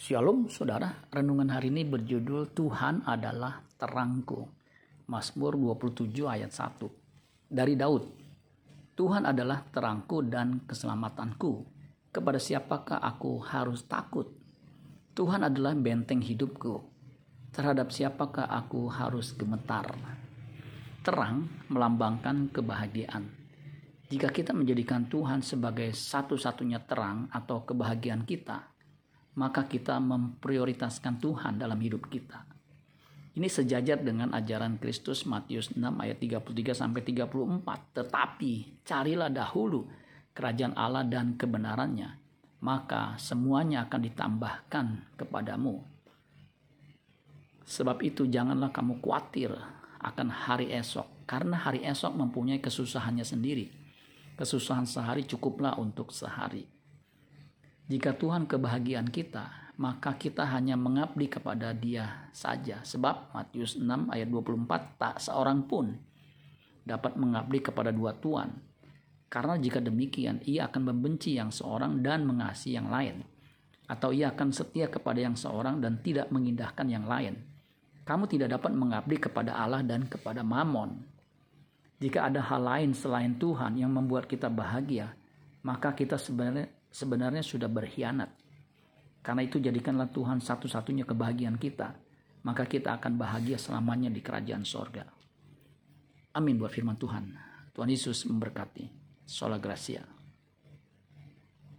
Shalom saudara, renungan hari ini berjudul Tuhan adalah terangku. Mazmur 27 ayat 1. Dari Daud. Tuhan adalah terangku dan keselamatanku. Kepada siapakah aku harus takut? Tuhan adalah benteng hidupku. Terhadap siapakah aku harus gemetar? Terang melambangkan kebahagiaan. Jika kita menjadikan Tuhan sebagai satu-satunya terang atau kebahagiaan kita, maka kita memprioritaskan Tuhan dalam hidup kita. Ini sejajar dengan ajaran Kristus Matius 6 ayat 33 sampai 34. Tetapi carilah dahulu kerajaan Allah dan kebenarannya, maka semuanya akan ditambahkan kepadamu. Sebab itu janganlah kamu khawatir akan hari esok, karena hari esok mempunyai kesusahannya sendiri. Kesusahan sehari cukuplah untuk sehari. Jika Tuhan kebahagiaan kita, maka kita hanya mengabdi kepada Dia saja. Sebab Matius 6 ayat 24 tak seorang pun dapat mengabdi kepada dua tuan. Karena jika demikian ia akan membenci yang seorang dan mengasihi yang lain. Atau ia akan setia kepada yang seorang dan tidak mengindahkan yang lain. Kamu tidak dapat mengabdi kepada Allah dan kepada Mamon. Jika ada hal lain selain Tuhan yang membuat kita bahagia, maka kita sebenarnya sebenarnya sudah berkhianat. Karena itu jadikanlah Tuhan satu-satunya kebahagiaan kita, maka kita akan bahagia selamanya di kerajaan sorga. Amin buat firman Tuhan. Tuhan Yesus memberkati. Sola Gracia.